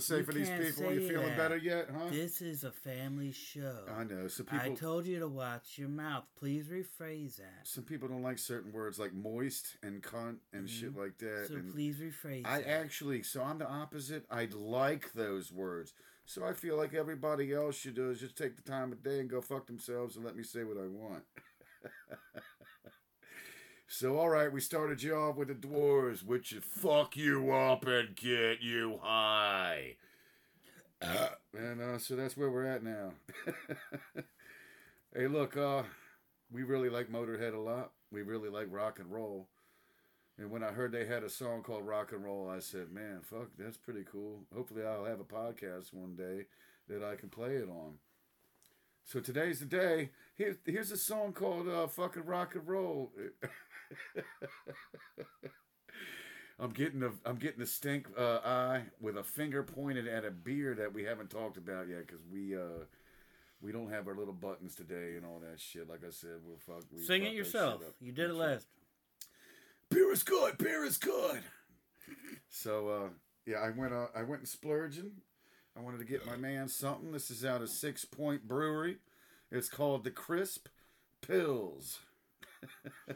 to say You for these people? You feeling that. better yet, huh? This is a family show. I know. So people, I told you to watch your mouth. Please rephrase that. some people don't like certain words like moist and cunt and mm-hmm. shit like that. So and please rephrase I that. actually, so I'm the opposite. I like those words. So I feel like everybody else should do is just take the time of day and go fuck themselves and let me say what I want. so all right, we started you off with the dwarves, which fuck you up and get you high. and uh, so that's where we're at now. hey, look, uh, we really like Motorhead a lot. We really like rock and roll. And when I heard they had a song called Rock and Roll, I said, man, fuck, that's pretty cool. Hopefully, I'll have a podcast one day that I can play it on. So today's the day. Here, here's a song called uh, fucking Rock and Roll. I'm getting a I'm getting a stink uh, eye with a finger pointed at a beer that we haven't talked about yet because we uh we don't have our little buttons today and all that shit. Like I said, we're fuck. We Sing it yourself. You did it That's last. Beer is good. Beer is good. So uh, yeah, I went. Uh, I went and splurging. I wanted to get my man something. This is out of Sixpoint Brewery. It's called the Crisp Pils.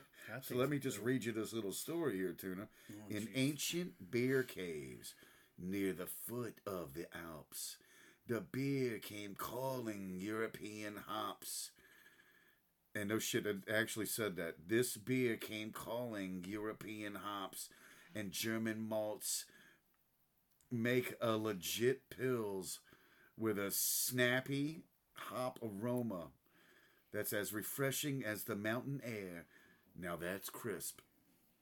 So let me just read you this little story here, Tuna. In ancient beer caves near the foot of the Alps, the beer came calling European hops. And no shit, it actually said that. This beer came calling European hops and German malts make a legit pils with a snappy hop aroma that's as refreshing as the mountain air. Now that's crisp.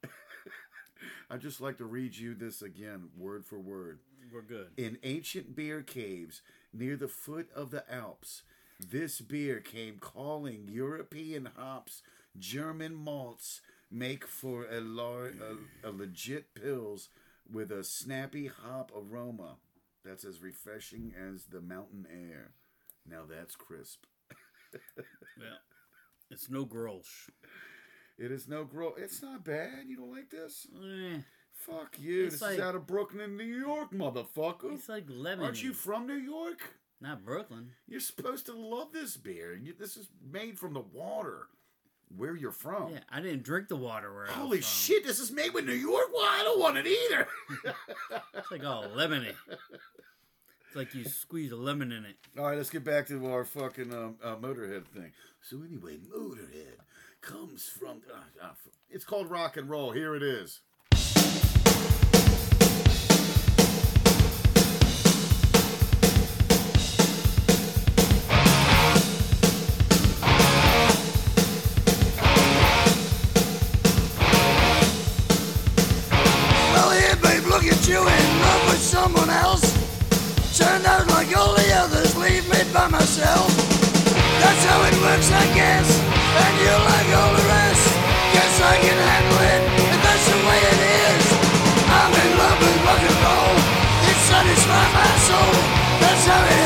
I'd just like to read you this again, word for word. We're good. In ancient beer caves near the foot of the Alps, this beer came calling European hops, German malts make for a, lar- a, a legit pils with a snappy hop aroma that's as refreshing as the mountain air. Now that's crisp. Yeah. It's no Grolsch. It is no grow. It's not bad. You don't like this? Eh, Fuck you. It's this like- is out of Brooklyn, New York, motherfucker. it's like lemon. Aren't you from New York? Not Brooklyn. You're supposed to love this beer. You, this is made from the water where you're from. Yeah, I didn't drink the water where Holy shit, this is made with New York? Well, I don't want it either. It's like all lemony. It's like you squeeze a lemon in it. All right, let's get back to our fucking um, uh, Motorhead thing. So, anyway, Motorhead comes from. Uh, uh, it's called rock and roll. Here it is. Well, here, babe, look at you in love with someone else. Turned out like all the others, leave me by myself. That's how it works, I guess. And you That's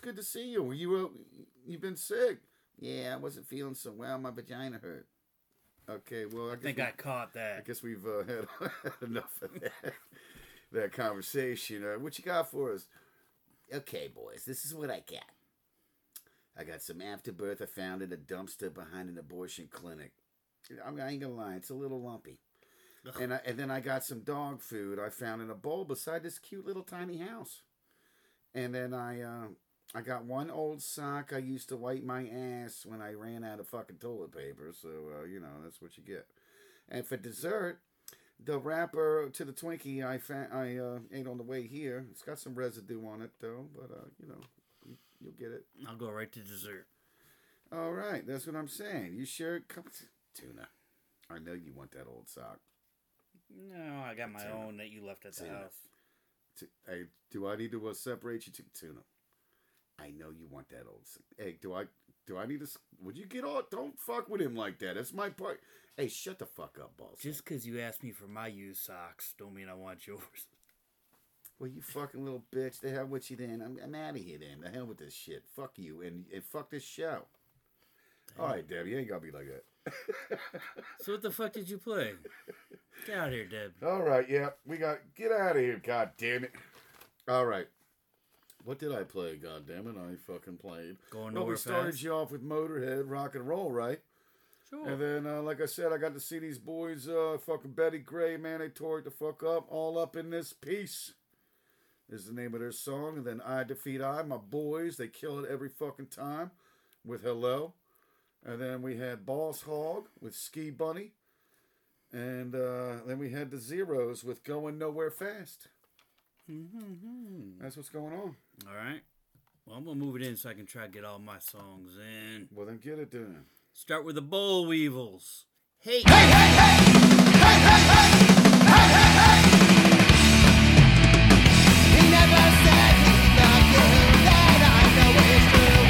good to see you. Were you uh, you've been sick? Yeah, I wasn't feeling so well. My vagina hurt. Okay, well, I I think we, I caught that. I guess we've uh, had enough of that that conversation. Uh, what you got for us? Okay, boys, this is what I got. I got some afterbirth I found in a dumpster behind an abortion clinic. I, mean, I ain't gonna lie, it's a little lumpy. Ugh. And I, and then I got some dog food I found in a bowl beside this cute little tiny house. And then I uh, I got one old sock I used to wipe my ass when I ran out of fucking toilet paper. So uh, you know that's what you get. And for dessert, the wrapper to the Twinkie I fa- I uh, ate on the way here. It's got some residue on it though, but uh, you know you, you'll get it. I'll go right to dessert. All right, that's what I'm saying. You sure? Come, tuna. I know you want that old sock. No, I got my Tuna. own that you left at the Tuna. house. T- Hey, do I need to uh, separate you to tuna? I know you want that old. Hey, do I? Do I need to? s- Would you get off? Don't fuck with him like that. That's my part. Hey, shut the fuck up, boss. Just because you asked me for my used socks, don't mean I want yours. Well, you fucking little bitch. The hell with you then. I'm, I'm out of here then. The hell with this shit. Fuck you and, and fuck this show. All right, Deb. You ain't gotta be like that. So what the fuck did you play? Get out of here, Deb. All right, yeah, we got get out of here. God damn it! All right, what did I play? God damn it! I fucking played. Going Well, we started fast. you off with Motorhead, rock and roll, right? Sure. And then, uh, like I said, I got to see these boys, uh, fucking Betty Grey, man. They tore it the fuck up, all up in this piece. Is the name of their song. And then I Defeat I, my boys, they kill it every fucking time with Hello. And then we had Boss Hog with Ski Bunny. And uh, then we had the Zeros with Going Nowhere Fast. Mm-hmm. That's what's going on. All right. Well, I'm gonna move it in so I can try to get all my songs in. Well, then get it done. Start with the Bollweevils. Hey. He never said he loved you, that I know is true.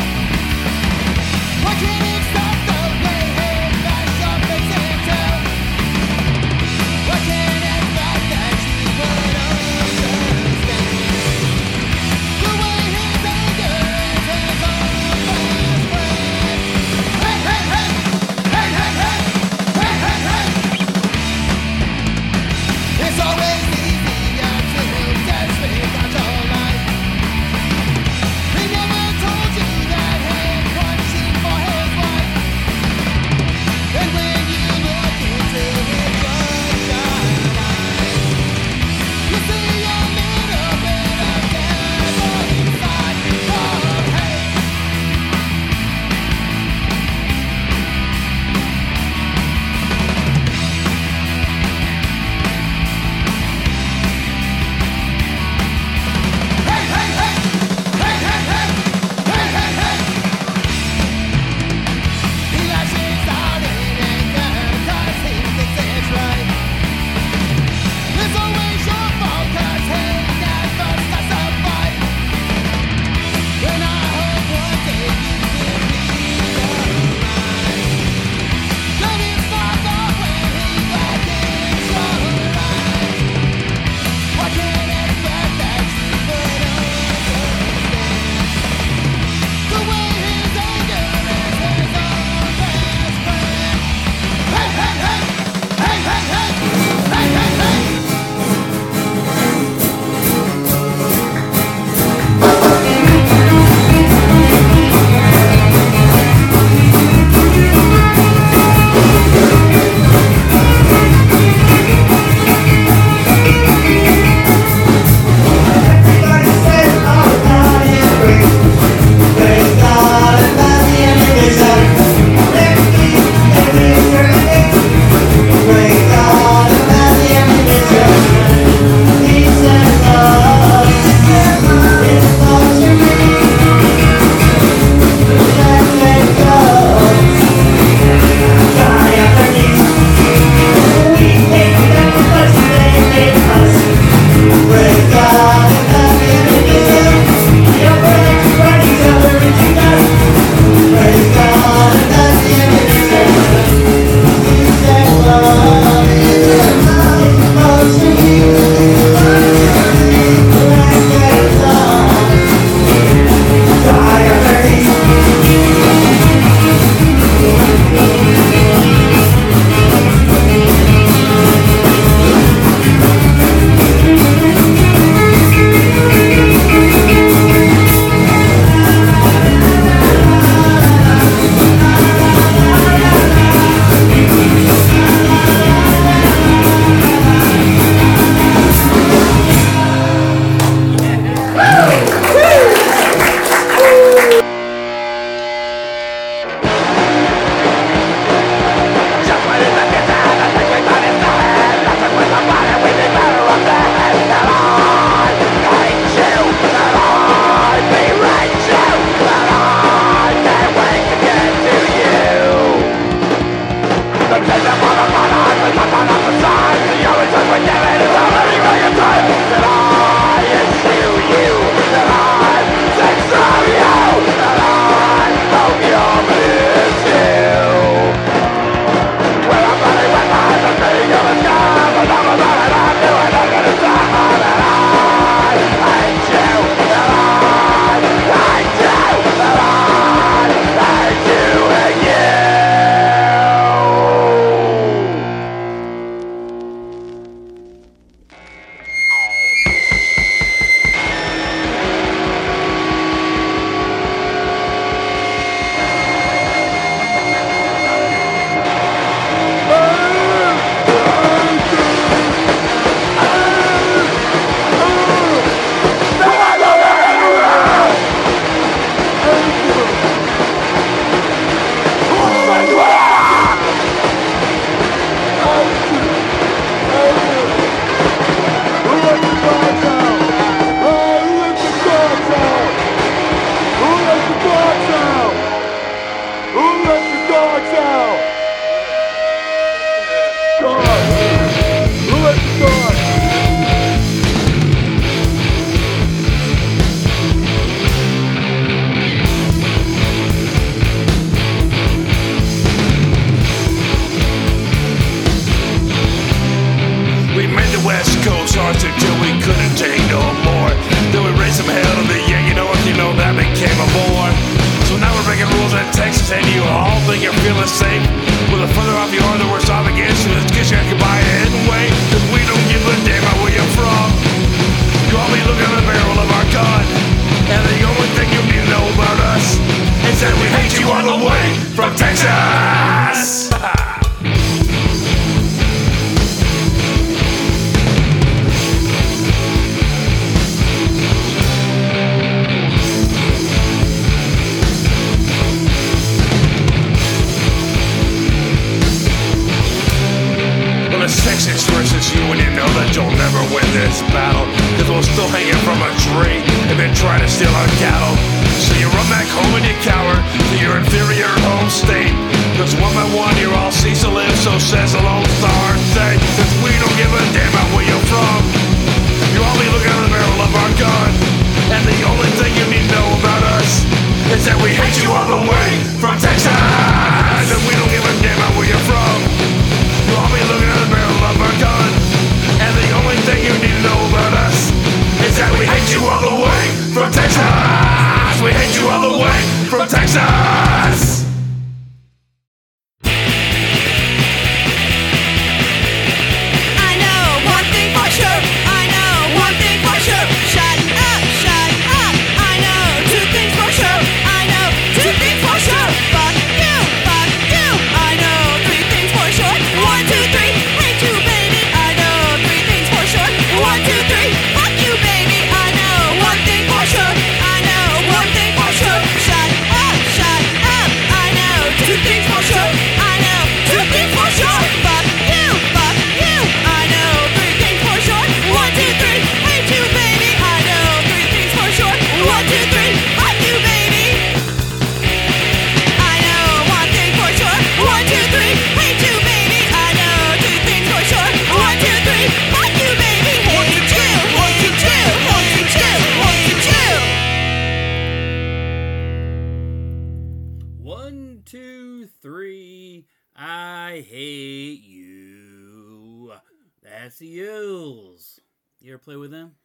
Ills. You ever play with them?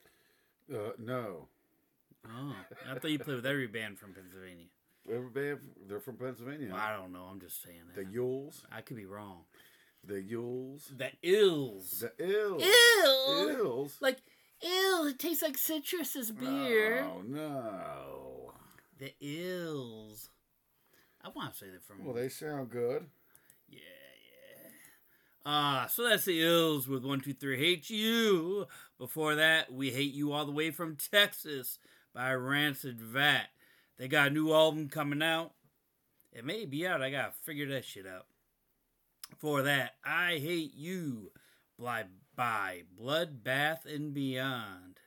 Uh, no. Oh, I thought you played with every band from Pennsylvania. Every band, they're from Pennsylvania. Well, I don't know. I'm just saying that. The. Yules. I could be wrong. The Yules. The Ills. The Ills. Ew. Ills. Like, ill. it tastes like citrus as beer. Oh, no. The Ills. I want to say they're from. Well, they sound good. Ah, so that's the Ills with one, two, three. Hate you. Before that, we hate you all the way from Texas by Rancid Vat. They got a new album coming out. It may be out. I gotta figure that shit out. For that, I hate you. By by Bloodbath and Beyond.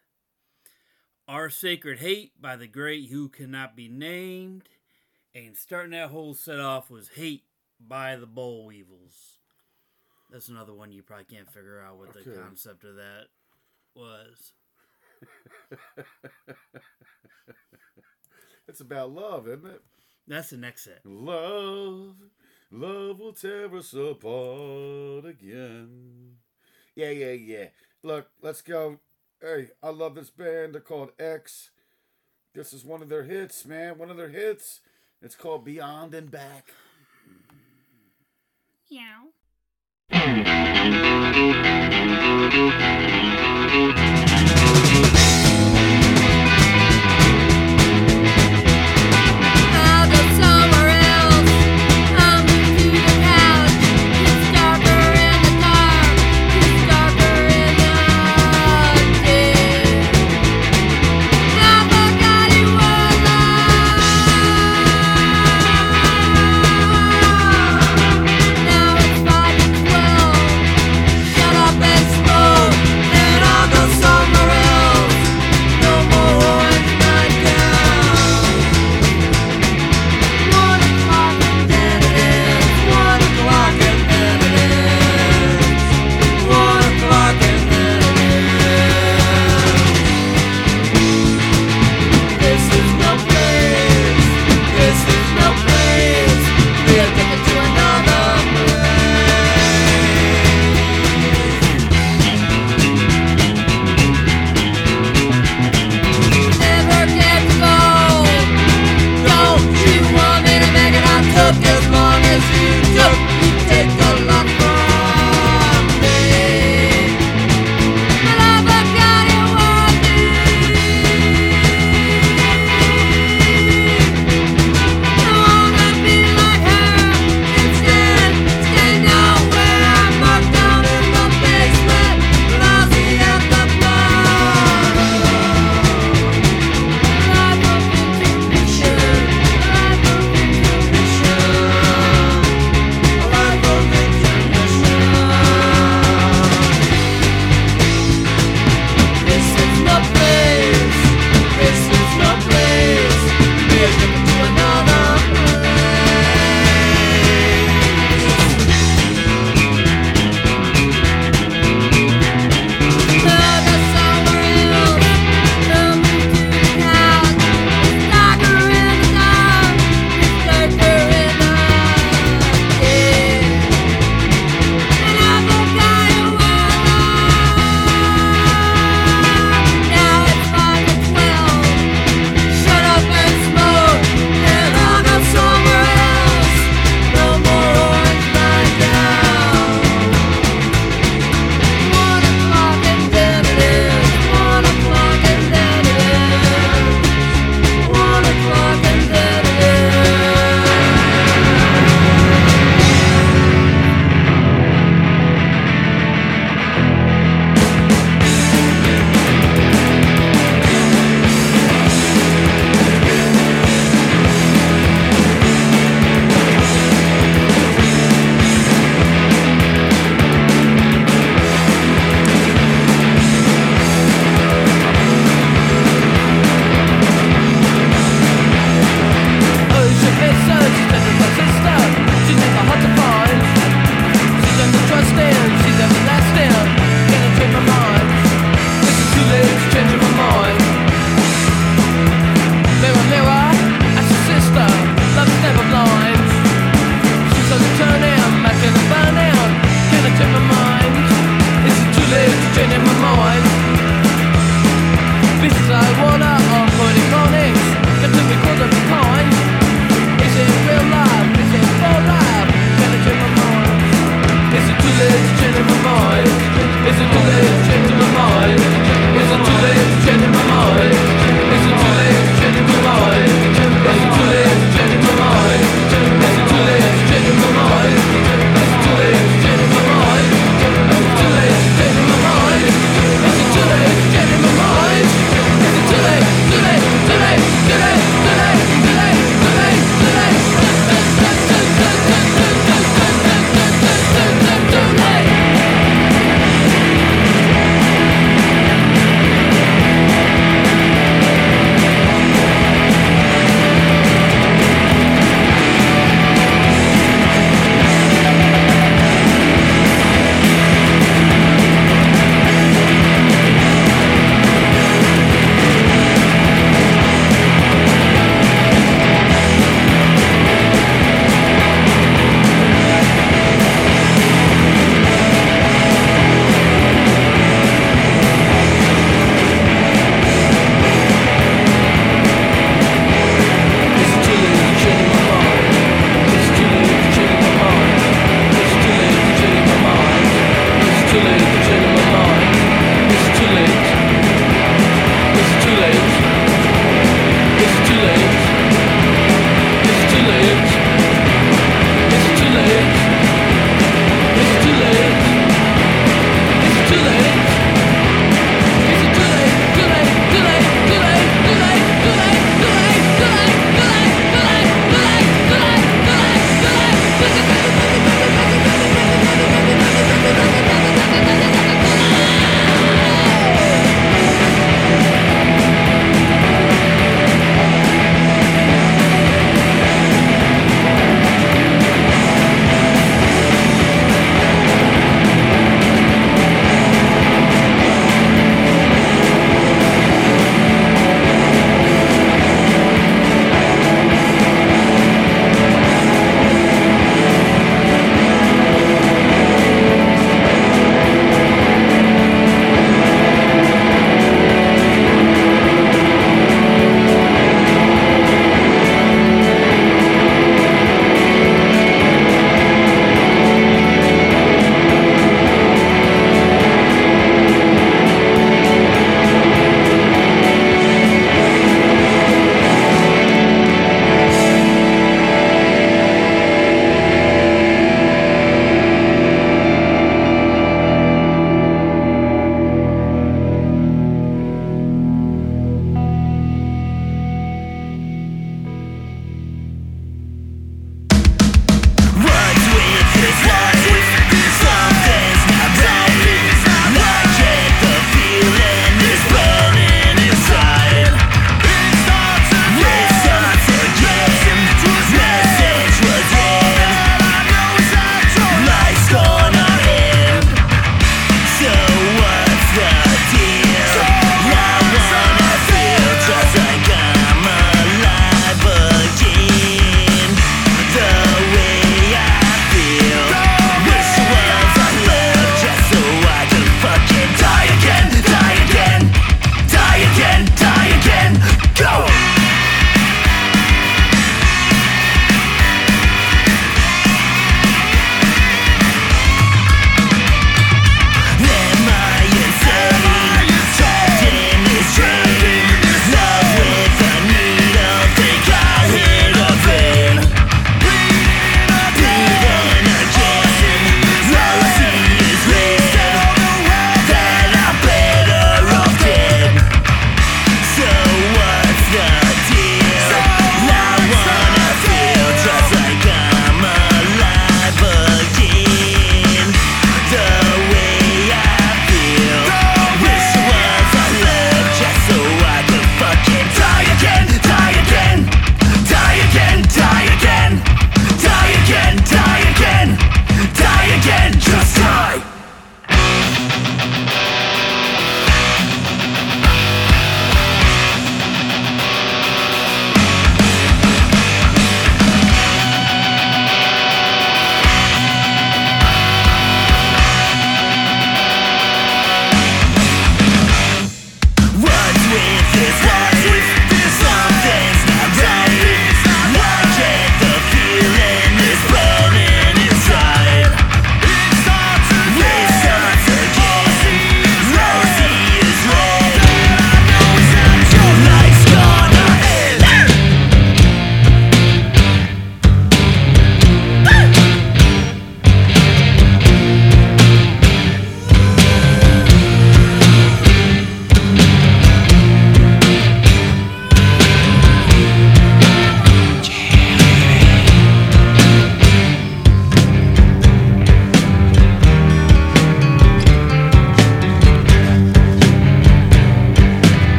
Our Sacred Hate by the great Who Cannot Be Named. And starting that whole set off was Hate by the Bollweevils. That's another one you probably can't figure out what the concept of that was. It's about love, isn't it? That's the next set. Love, love will tear us apart again. Yeah, yeah, yeah. Look, let's go. Hey, I love this band. They're called X. This is one of their hits, man. One of their hits. It's called Beyond and Back. Yeah. I'll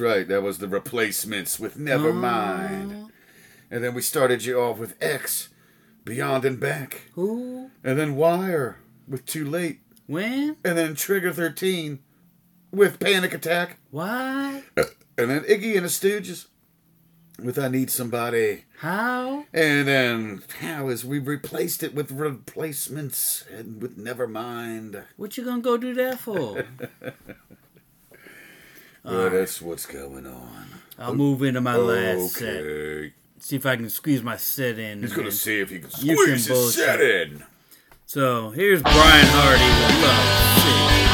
right. That was the replacements with Nevermind. mind, And then we started you off with X, Beyond and Back. And then Wire with Too Late. When? And then Trigger 13 with Panic Attack. Why? And then Iggy and the Stooges with I Need Somebody. How? And then how is we replaced it with replacements and with Nevermind. What you gonna go do that for? Well, right. that's what's going on. I'll move into my last okay. set. See if I can squeeze my set in. He's gonna see if he can squeeze can his bullshit. set in. So here's Brian Hardy with Love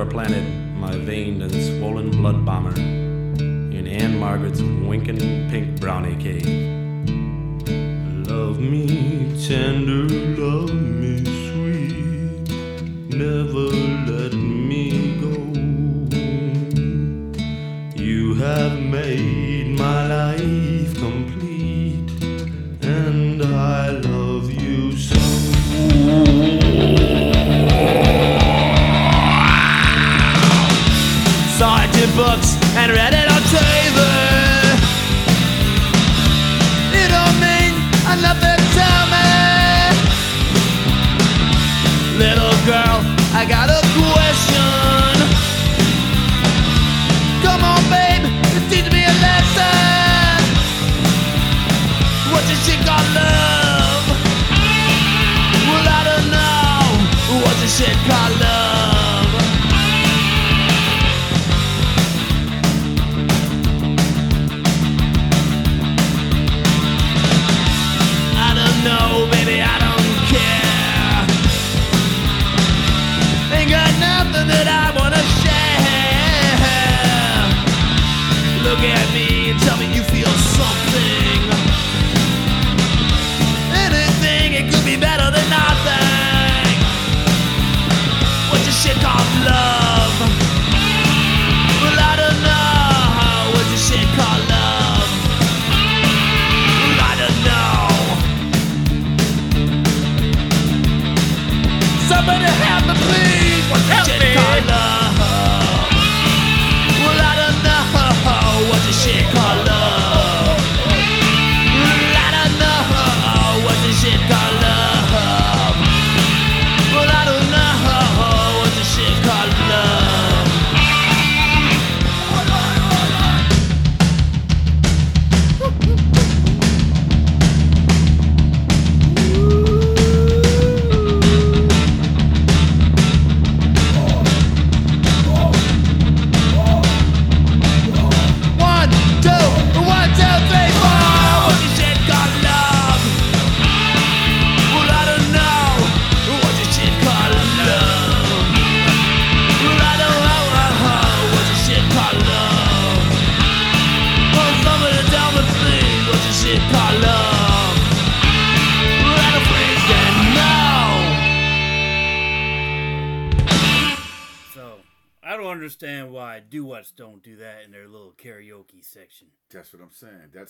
ever planted my veined and swollen blood bomber in Ann-Margret's winking pink brownie cave. Love me tender, love me sweet, never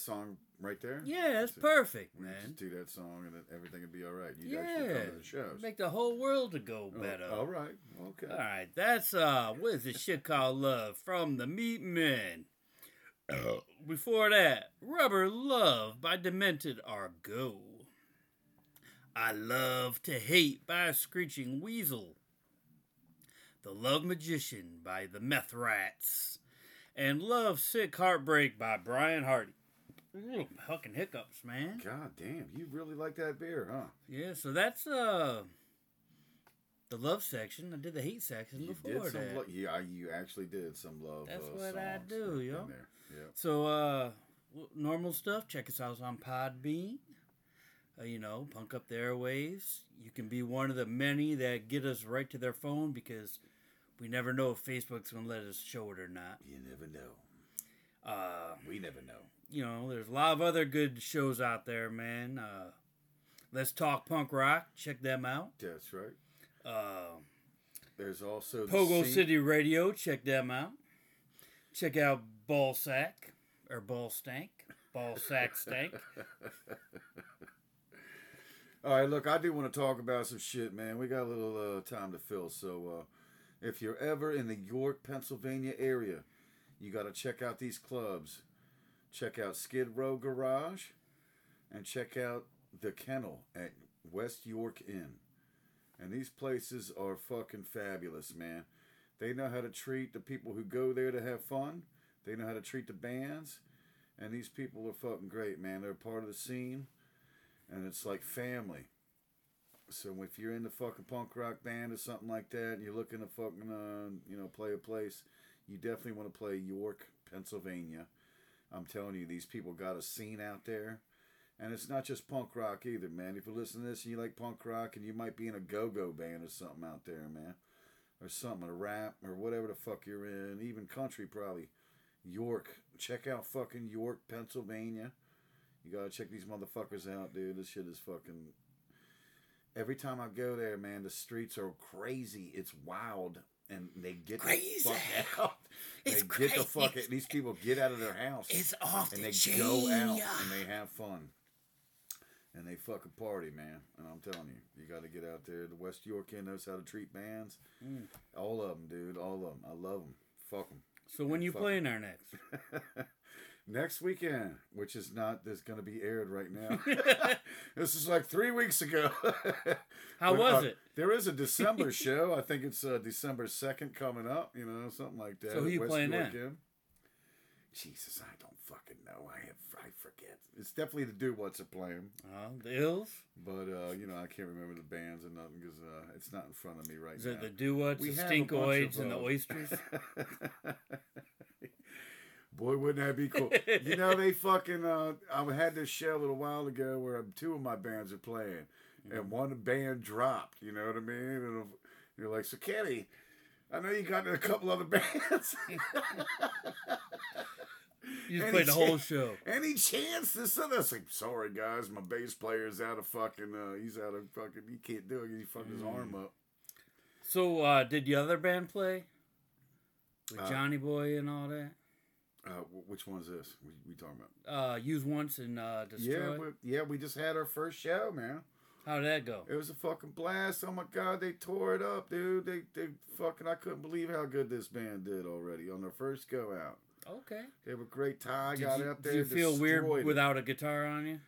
That song right there. Yeah, that's it. perfect, We man. just do that song and then everything would be all right. You'd actually Yeah, come to the shows. make the whole world to go Oh, better. all right. Okay. All right, that's uh, what is this shit called love from the Meatmen. Before that, Rubber Love by Demented Are Go. I Love to Hate by Screeching Weasel. The Love Magician by the Meth Rats. And Love Sick Heartbreak by Brian Hardy. Ooh, fucking hiccups, man. God damn, you really like that beer, huh? Yeah, so that's uh the love section. I did the hate section You before did some. that. Lo- yeah, you actually did some love. That's uh, what I do, yo. there. Yeah. So, uh, normal stuff. Check us out on Podbean. Uh, you know, punk up the airwaves. You can be one of the many that get us right to their phone because we never know if Facebook's gonna let us show it or not. You never know. Uh, We never know. You know, there's a lot of other good shows out there, man. Uh, Let's talk punk rock. Check them out. That's right. Uh, There's also the Pogo scene- City Radio. Check them out. Check out Ball Sack or Ball Stank. Ball Sack Stank. All right, look, I do want to talk about some shit, man. We got a little uh, time to fill, so uh, if you're ever in the York, Pennsylvania area, you got to check out these clubs. Check out Skid Row Garage, and check out the Kennel at West York Inn. And these places are fucking fabulous, man. They know how to treat the people who go there to have fun. They know how to treat the bands, and these people are fucking great, man. They're part of the scene and it's like family. So if you're in the fucking punk rock band or something like that, and you're looking to fucking uh, you know play a place, you definitely want to play York, Pennsylvania. I'm telling you, these people got a scene out there, and it's not just punk rock either, man. If you listen to this and you like punk rock, and you might be in a go-go band or something out there, man, or something, a rap or whatever the fuck you're in, even country probably. York, check out fucking York, Pennsylvania. You gotta check these motherfuckers out, dude. This shit is fucking. Every time I go there, man, the streets are crazy. It's wild, and they get Crazy. the fuck out. It's they get the crazy. fuck. These people get out of their house. It's off and the they chain. go out and they have fun. And they fucking party, man. And I'm telling you, you got to get out there. The West York Inn knows how to treat bands. Mm. All of them, dude. All of them. I love them. Fuck them. So when you Fuck. playing our next? Next weekend, which is not that's going to be aired right now. this is like three weeks ago. How But, was uh, it? There is a December show. I think it's uh, December second coming up. You know, something like that. So who you West playing York? Inn. Jesus, I don't fucking know. I have I forget. It's definitely the do what's a playing, Uh, the Ills? but uh, you know I can't remember the bands and nothing because uh, it's not in front of me right Is now. it the do what's, the stinkoids, and the oysters? Boy, wouldn't that be cool? you know, they fucking. Uh, I had this show a little while ago where two of my bands are playing, Mm-hmm. and one band dropped. You know what I mean? And you're like, so Kenny, I know you got a couple other bands. You just played the whole show. Any chance this and this? Like, sorry guys, my bass player's out of fucking. Uh, he's out of fucking. He can't do it. He fucked his Mm. arm up. So uh, did the other band play? With Uh, Johnny Boy and all that? Uh, wh- which one's this? We, we talking about? Uh, Use Once and uh, Destroy? Yeah, we, yeah. We just had our first show, man. How did that go? It was a fucking blast. Oh my god, they tore it up, dude. They they fucking I couldn't believe how good this band did already on their first go out. Okay. They were great. Ty Did got you, did there. you feel weird it. without a guitar on you?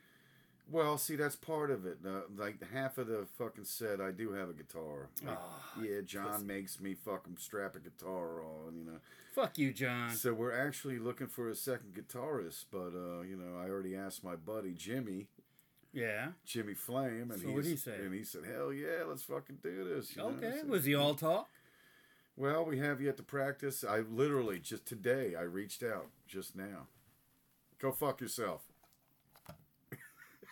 Well, see, that's part of it. Uh, like half of the fucking set, I do have a guitar. Like, Ah, yeah, John makes me fucking strap a guitar on, you know. Fuck you, John. So we're actually looking for a second guitarist, but uh, you know, I already asked my buddy Jimmy, Yeah. Jimmy Flame, and So he he's- say? And he said, "Hell yeah, let's fucking do this." you? Okay. Was he all talk? Well, we have yet to practice. I literally just today I reached out just now. Go fuck yourself.